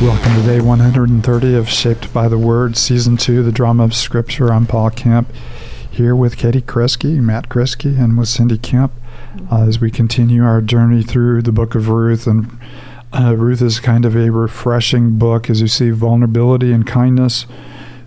Welcome to day 130 of Shaped by the Word, Season 2, the Drama of Scripture. I'm Paul Kemp, here with Katie Kresge, Matt Kresge, and with Cindy Kemp uh, as we continue our journey through the book of Ruth. And uh, Ruth is kind of a refreshing book as you see vulnerability and kindness,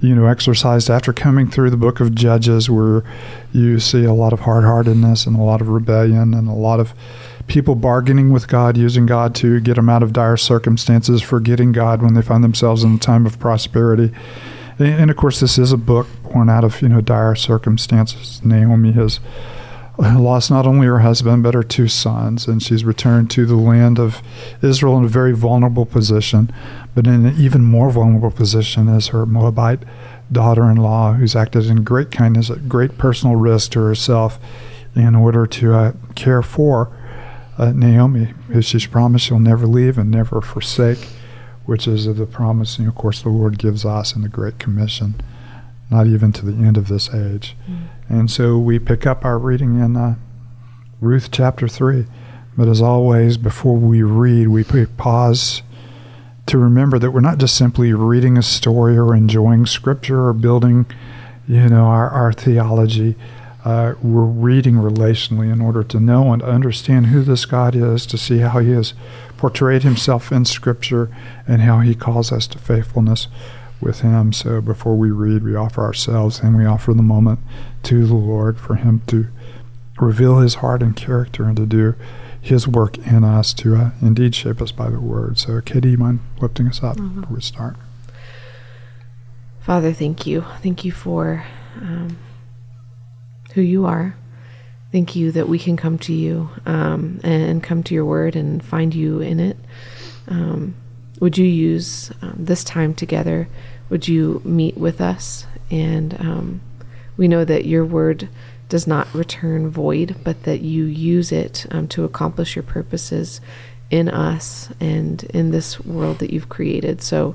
you know, exercised after coming through the book of Judges, where you see a lot of hard heartedness and a lot of rebellion and a lot of people bargaining with God, using God to get them out of dire circumstances, forgetting God when they find themselves in a time of prosperity. And, and of course, this is a book born out of you know dire circumstances. Naomi has lost not only her husband but her two sons, and she's returned to the land of Israel in a very vulnerable position, but in an even more vulnerable position as her Moabite daughter-in-law, who's acted in great kindness at great personal risk to herself in order to uh, care for uh, Naomi, who she's promised she'll never leave and never forsake, which is the promise, and of course, the Lord gives us in the Great Commission, not even to the end of this age. Mm. And so we pick up our reading in uh, Ruth chapter 3. But as always, before we read, we pause to remember that we're not just simply reading a story or enjoying scripture or building, you know, our, our theology uh, we're reading relationally in order to know and understand who this God is, to see how He has portrayed Himself in Scripture and how He calls us to faithfulness with Him. So before we read, we offer ourselves and we offer the moment to the Lord for Him to reveal His heart and character and to do His work in us to uh, indeed shape us by the Word. So, Katie, you mind lifting us up mm-hmm. before we start? Father, thank you. Thank you for. Um, who you are. Thank you that we can come to you um, and come to your word and find you in it. Um, would you use um, this time together? Would you meet with us? And um, we know that your word does not return void, but that you use it um, to accomplish your purposes in us and in this world that you've created. So,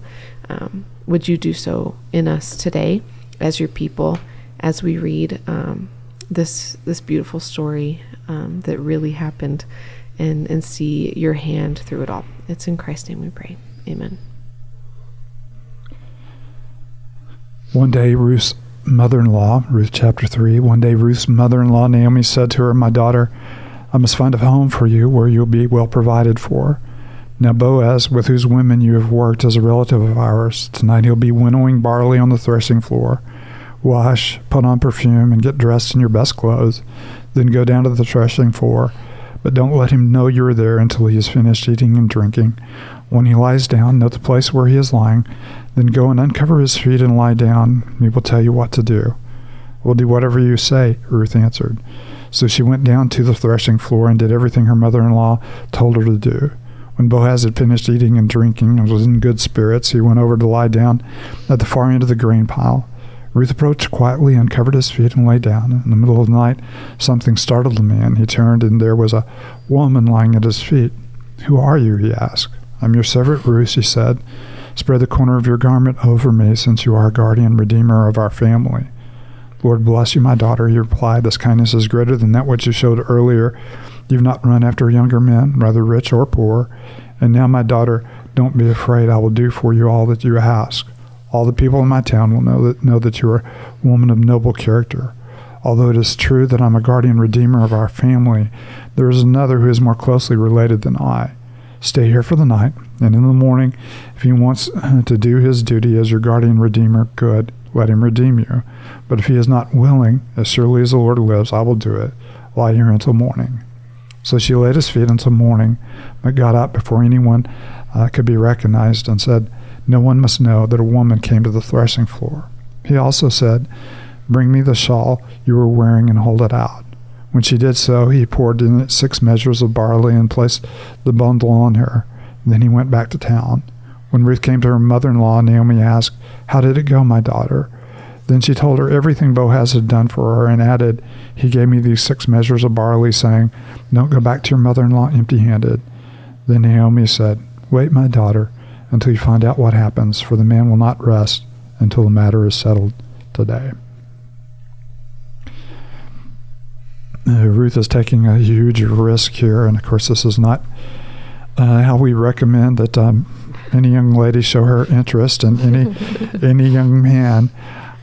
um, would you do so in us today as your people as we read um, this this beautiful story um, that really happened and and see your hand through it all. It's in Christ's name we pray. Amen. One day Ruth's mother-in-law, Ruth chapter 3, one day Ruth's mother-in-law Naomi said to her, "My daughter, I must find a home for you where you'll be well provided for." Now Boaz, with whose women you have worked as a relative of ours, tonight he'll be winnowing barley on the threshing floor wash, put on perfume, and get dressed in your best clothes. Then go down to the threshing floor, but don't let him know you are there until he has finished eating and drinking. When he lies down, note the place where he is lying. Then go and uncover his feet and lie down, and he will tell you what to do. We'll do whatever you say, Ruth answered. So she went down to the threshing floor and did everything her mother in law told her to do. When Boaz had finished eating and drinking and was in good spirits, he went over to lie down at the far end of the grain pile. Ruth approached quietly, uncovered his feet, and lay down. In the middle of the night, something startled the man. He turned, and there was a woman lying at his feet. Who are you? he asked. I'm your servant Ruth, she said. Spread the corner of your garment over me, since you are a guardian redeemer of our family. Lord bless you, my daughter, he replied. This kindness is greater than that which you showed earlier. You've not run after younger men, whether rich or poor. And now, my daughter, don't be afraid. I will do for you all that you ask. All the people in my town will know that know that you are a woman of noble character. Although it is true that I'm a guardian redeemer of our family, there is another who is more closely related than I. Stay here for the night, and in the morning, if he wants to do his duty as your guardian redeemer, good, let him redeem you. But if he is not willing, as surely as the Lord lives, I will do it. Lie here until morning. So she laid his feet until morning, but got up before anyone uh, could be recognized and said, no one must know that a woman came to the threshing floor. He also said, Bring me the shawl you were wearing and hold it out. When she did so, he poured in it six measures of barley and placed the bundle on her. Then he went back to town. When Ruth came to her mother in law, Naomi asked, How did it go, my daughter? Then she told her everything Boaz had done for her and added, He gave me these six measures of barley, saying, Don't go back to your mother in law empty handed. Then Naomi said, Wait, my daughter until you find out what happens, for the man will not rest until the matter is settled today. Ruth is taking a huge risk here, and of course, this is not uh, how we recommend that um, any young lady show her interest in any any young man.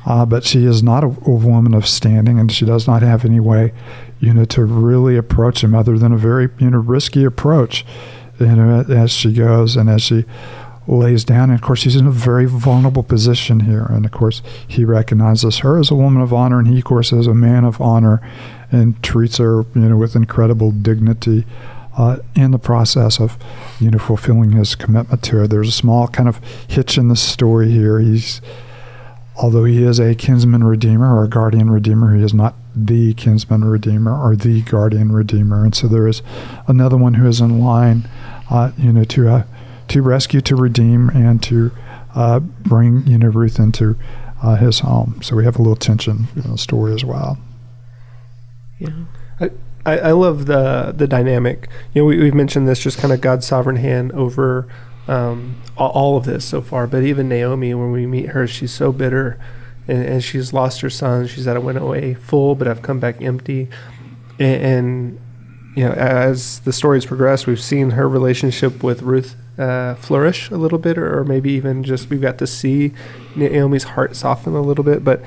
Uh, but she is not a, a, woman of standing, and she does not have any way, you know, to really approach him other than a very, you know, risky approach, you know, as she goes and as she lays down. And of course, he's in a very vulnerable position here. And of course, he recognizes her as a woman of honor, and he, of course, as a man of honor, and treats her, you know, with incredible dignity. Uh, in the process of, you know, fulfilling his commitment to her, there's a small kind of hitch in the story here. He's although he is a kinsman redeemer or a guardian redeemer, he is not the kinsman redeemer or the guardian redeemer. And so there is another one who is in line, uh, you know, to uh, to rescue, to redeem, and to uh, bring you know Ruth into uh, his home. So we have a little tension in the story as well. Yeah. I, I, love the the dynamic. You know, we, we've mentioned this, just kind of God's sovereign hand over um, all of this so far. But even Naomi, when we meet her, she's so bitter, and, and she's lost her son. She's at a went away full, but I've come back empty. And, and, you know, as the stories progress, we've seen her relationship with Ruth uh, flourish a little bit, or, or maybe even just we've got to see Naomi's heart soften a little bit. But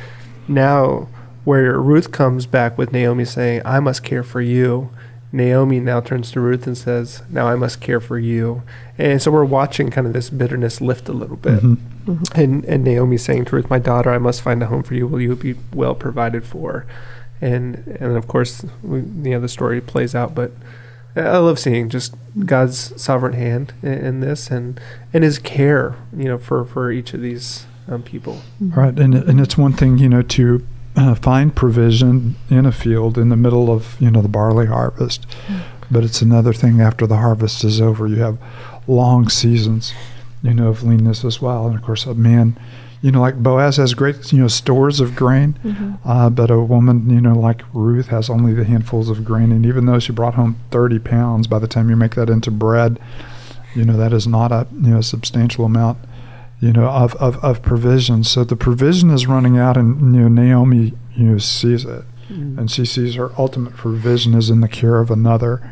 now, where Ruth comes back with Naomi saying, "I must care for you," Naomi now turns to Ruth and says, Now I must care for you. And so we're watching kind of this bitterness lift a little bit. Mm-hmm. Mm-hmm. And, and Naomi saying to Ruth, My daughter, I must find a home for you. Will you be well provided for? And and of course, we, you know, the story plays out. But I love seeing just God's sovereign hand in, in this and, and his care, you know, for, for each of these um, people. Right. And, and it's one thing, you know, to uh, find provision in a field in the middle of you know the barley harvest. Mm. But it's another thing after the harvest is over. You have long seasons, you know, of leanness as well. And of course, a man, you know, like Boaz has great you know stores of grain, mm-hmm. uh, but a woman, you know, like Ruth has only the handfuls of grain. And even though she brought home thirty pounds, by the time you make that into bread, you know that is not a you know substantial amount you know, of, of, of provision. So the provision is running out, and you know, Naomi, you know, sees it, mm. and she sees her ultimate provision is in the care of another.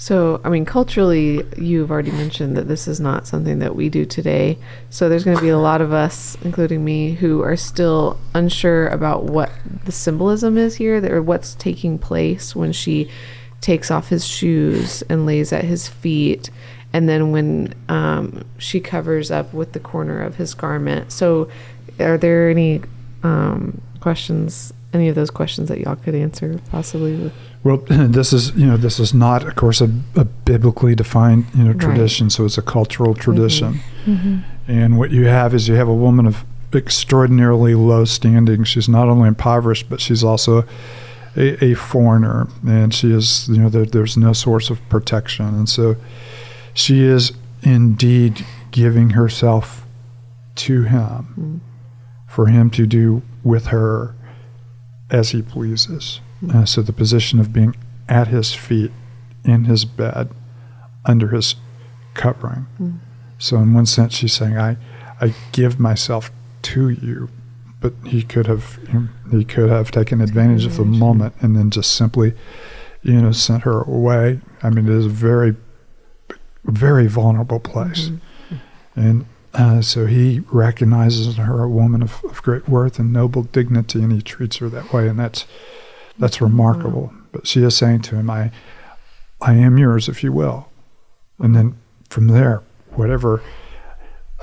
So, I mean, culturally, you've already mentioned that this is not something that we do today. So, there's going to be a lot of us, including me, who are still unsure about what the symbolism is here, or what's taking place when she takes off his shoes and lays at his feet and then when um, she covers up with the corner of his garment. So, are there any um, questions? Any of those questions that y'all could answer possibly? With? Well, this is you know this is not, of course, a, a biblically defined you know tradition. Right. So it's a cultural mm-hmm. tradition, mm-hmm. Mm-hmm. and what you have is you have a woman of extraordinarily low standing. She's not only impoverished, but she's also a, a foreigner, and she is you know there, there's no source of protection, and so she is indeed giving herself to him mm. for him to do with her as he pleases. Uh, so the position of being at his feet, in his bed, under his covering. Mm. So in one sense, she's saying, "I, I give myself to you," but he could have he could have taken advantage of the moment and then just simply, you know, sent her away. I mean, it is a very very vulnerable place. Mm-hmm. And uh, so he recognizes her a woman of, of, great worth and noble dignity, and he treats her that way, and that's that's mm-hmm. remarkable. But she is saying to him, "I, I am yours, if you will," and then from there, whatever.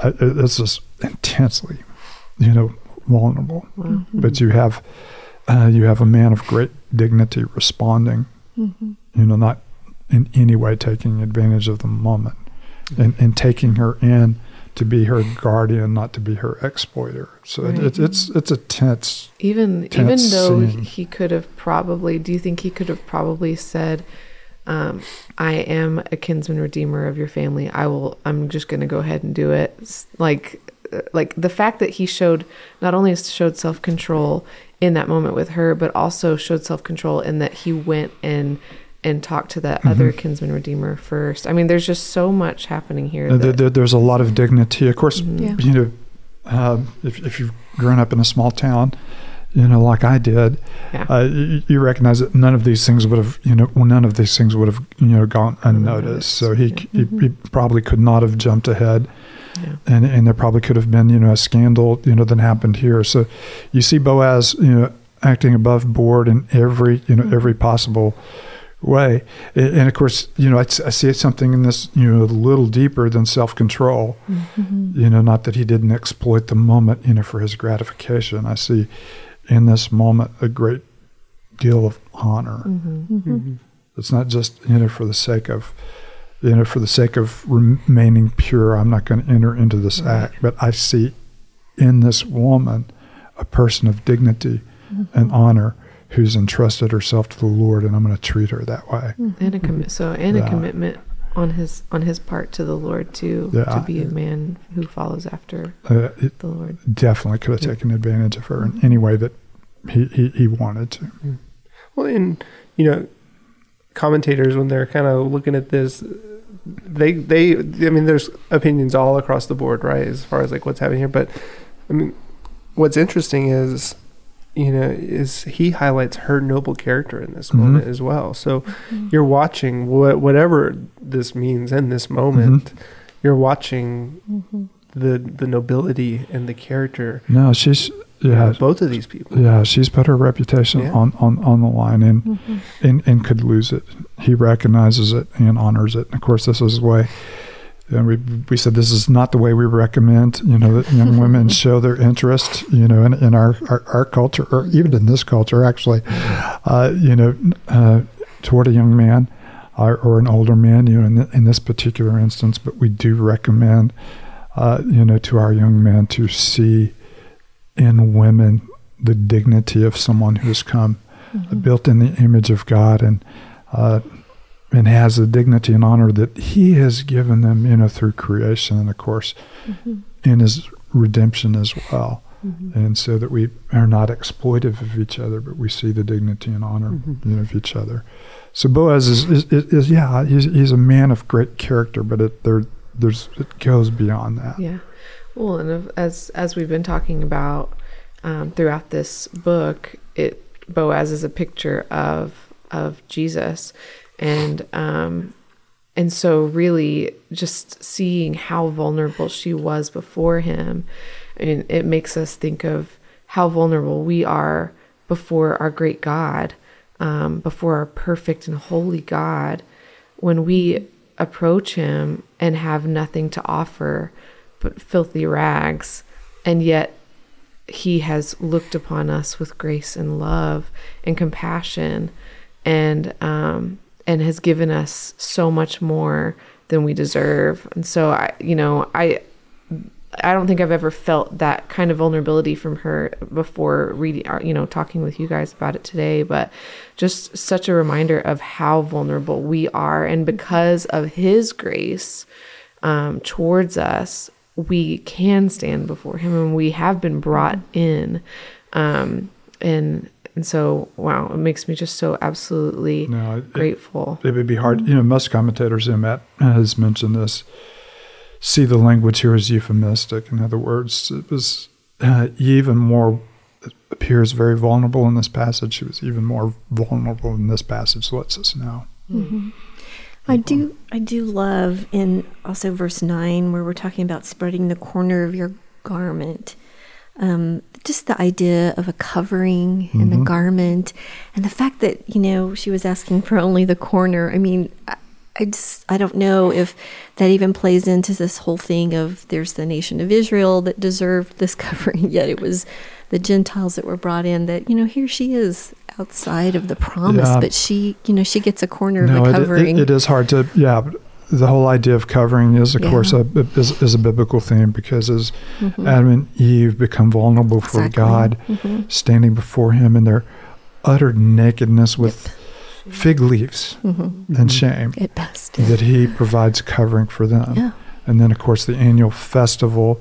Uh, this is intensely, you know, vulnerable. Mm-hmm. But you have, uh, you have a man of great dignity responding. Mm-hmm. You know, not in any way taking advantage of the moment and, and taking her in to be her guardian, not to be her exploiter. So right. it, it's it's a tense. Even tense even though scene. he could have probably, do you think he could have probably said, um, "I am a kinsman redeemer of your family. I will. I'm just going to go ahead and do it." Like like the fact that he showed not only showed self control in that moment with her, but also showed self control in that he went and and talk to that mm-hmm. other kinsman redeemer first. I mean, there's just so much happening here. Uh, there, there's a lot of dignity. Of course, mm-hmm. yeah. you know, uh, if, if you've grown up in a small town, you know, like I did, Yeah. uh, you, you recognize that none of these things would have, you know, well, none of these things would have, you know, gone unnoticed. So he, he, he probably could not have jumped ahead. Yeah. And, and there probably could have been, you know, a scandal, you know, that happened here. So you see Boaz, you know, acting above board in every, you know, every possible way. And, and of course, you know, I, I see something in this, you know, a little deeper than self control. Mm-hmm. You know, not that he didn't exploit the moment, you know, for his gratification. I see in this moment a great deal of honor. Mm-hmm. Mm-hmm. It's not just, you know, for the sake of, you know, for the sake of remaining pure, I'm not going to enter into this act. But I see in this woman a person of dignity and honor who's entrusted herself to the Lord, and I'm going to treat her that way. Mm-hmm. and a commit so and Yeah. a commitment on his on his part to the Lord too Yeah. to be a man who follows after Uh, it the Lord. definitely could have taken advantage of her in mm-hmm. any way that he, he, he wanted to. Mm. Well, and you know, commentators when they're kind of looking at this, they they I mean, there's opinions all across the board, right? As far as like what's happening here, but I mean, what's interesting is, you know, is he highlights her noble character in this Mhm. moment mm-hmm. as well. So mm-hmm. you're watching what whatever this means in this mm-hmm. moment. You're watching the the nobility and the character No, she's yeah. yeah, of both of these people. yeah, she's put her reputation Yeah. on, on, on the line and, and and could lose it. He recognizes it and honors it. And of course, this is the way. And we we said this is not the way we recommend. You know that young women show their interest. You know in, in our, our our culture or even in this culture actually. Uh, you know uh, toward a young man or, or an older man. You know in, th- in this particular instance, but we do recommend. Uh, you know to our young men to see in women the dignity of someone who has come uh, built in the image of God and uh, and has the dignity and honor that He has given them, you know, through creation and of course mm-hmm. in His redemption as well. Mm-hmm. And so that we are not exploitive of each other, but we see the dignity and honor mm-hmm. you know, of each other. So Boaz is, is, is, is yeah, he's, he's a man of great character, but it there there's it goes beyond that. Yeah. Well, and as as we've been talking about um, throughout this book, it Boaz is a picture of of Jesus, and um, and so really just seeing how vulnerable she was before him, I mean, it makes us think of how vulnerable we are before our great God, um, before our perfect and holy God, when we approach him and have nothing to offer but filthy rags, and yet he has looked upon us with grace and love and compassion. And um and has given us so much more than we deserve and so i you know i i don't think i've ever felt that kind of vulnerability from her before reading you know talking with you guys about it today but just such a reminder of how vulnerable we are and because of his grace um, towards us, we can stand before Him, and we have been brought in. Um, and and so, wow, it makes me just so absolutely No, it- grateful. it would be hard. You know, most commentators, and Matt has mentioned this, see the language here as euphemistic. In other words, it was uh, even more, it appears very vulnerable in this passage. She was even more vulnerable in this passage, lets us know. I do I do love in also verse nine where we're talking about spreading the corner of your garment. Um, just the idea of a covering and the garment and the fact that, you know, she was asking for only the corner. I mean, I, I just I don't know if that even plays into this whole thing of there's the nation of Israel that deserved this covering, yet it was the Gentiles that were brought in that, you know, here she is outside of the promise, Yeah. but she, you know, she gets a corner No, of it- the it, covering. it is hard to, yeah. The whole idea of covering is, of Yeah. course, a, is, is a biblical theme because as Adam and Eve become vulnerable for Mm-hmm. Exactly. God, Mhm. standing before Him in their utter nakedness with fig leaves Mhm. and shame, At best. that He provides covering for them. Yeah. And then, of course, the annual festival,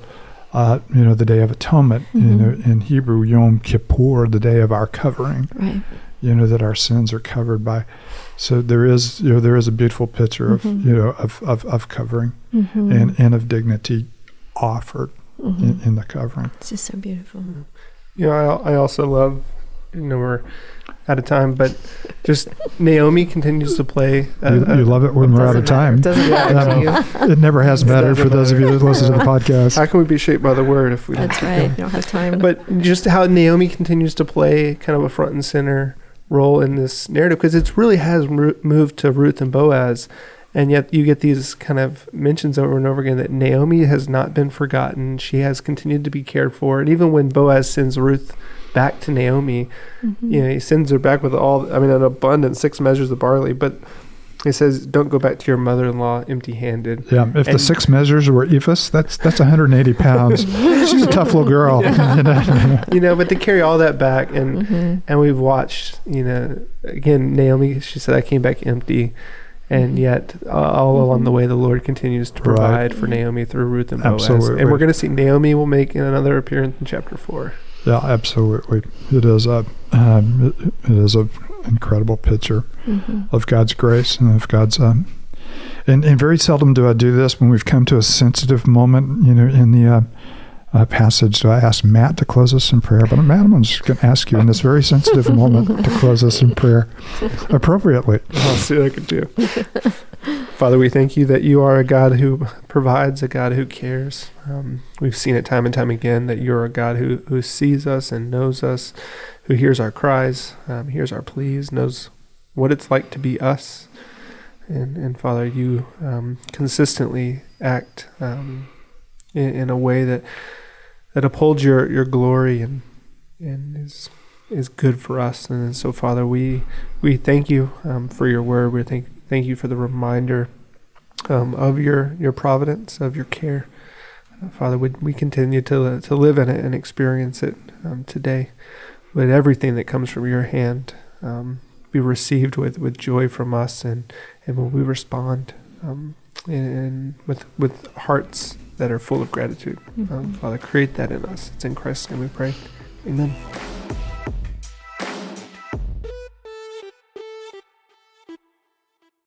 uh, you know, the Day of Atonement, you Mhm. know, in Hebrew, Yom Kippur, the day of our covering, Right. You know, that our sins are covered by. So there is, you know, there is a beautiful picture of, Mhm. you know, of, of, of covering Mm-hmm. and, and of dignity offered Mhm. in, in the covering. It's just so beautiful. You know, I, I also love, you know, we're out of time, but just Naomi continues to play. uh, you, you love it when we're out of Doesn't matter. time. Doesn't matter to you. It never has It mattered for doesn't those of you that listen to the podcast. How can we be shaped by the word if we don't That's right. don't have time. But just how Naomi continues to play kind of a front and center role in this narrative because it really has moved to Ruth and Boaz, and yet you get these kind of mentions over and over again that Naomi has not been forgotten. She has continued to be cared for, and even when Boaz sends Ruth back to Naomi, Mhm. you know, he sends her back with all, I mean, an abundant six measures of barley, but he says, "Don't go back to your mother-in-law empty-handed." Yeah, if the six measures were ephahs, that's that's 180 pounds. She's a tough little girl. you know? you know, but to carry all that back and Mhm. and we've watched, you know, again, Naomi, she said, I came back empty. And Mhm. yet, uh, all along the way, the Lord continues to Right. provide for Naomi through Ruth and Boaz. Absolutely. And we're going to see Naomi will make another appearance in chapter four. Yeah, absolutely. It is a um, it, it is a incredible picture Mhm. of God's grace and of God's um, and and very seldom do I do this when we've come to a sensitive moment. You know, in the uh, uh, passage, do I ask Matt to close us in prayer? But Matt, I'm just going to ask you in this very sensitive moment to close us in prayer appropriately. I'll see what I can do. Father, we thank you that you are a God who provides, a God who cares. Um, we've seen it time and time again that you're a God who, who sees us and knows us, who hears our cries, um, hears our pleas, knows what it's like to be us. And, and Father, you um, consistently act um, in, in a way that that upholds your, your glory and and is is good for us. And so, Father, we we thank you um, for your word. We thank thank you for the reminder um, of your your providence, of your care. Uh, Father, we we continue to to live in it and experience it um, today. Let everything that comes from your hand um, be received with, with joy from us, and and when we respond, um, and with with hearts that are full of gratitude, um, Father, create that in us. It's in Christ's name we pray. Amen.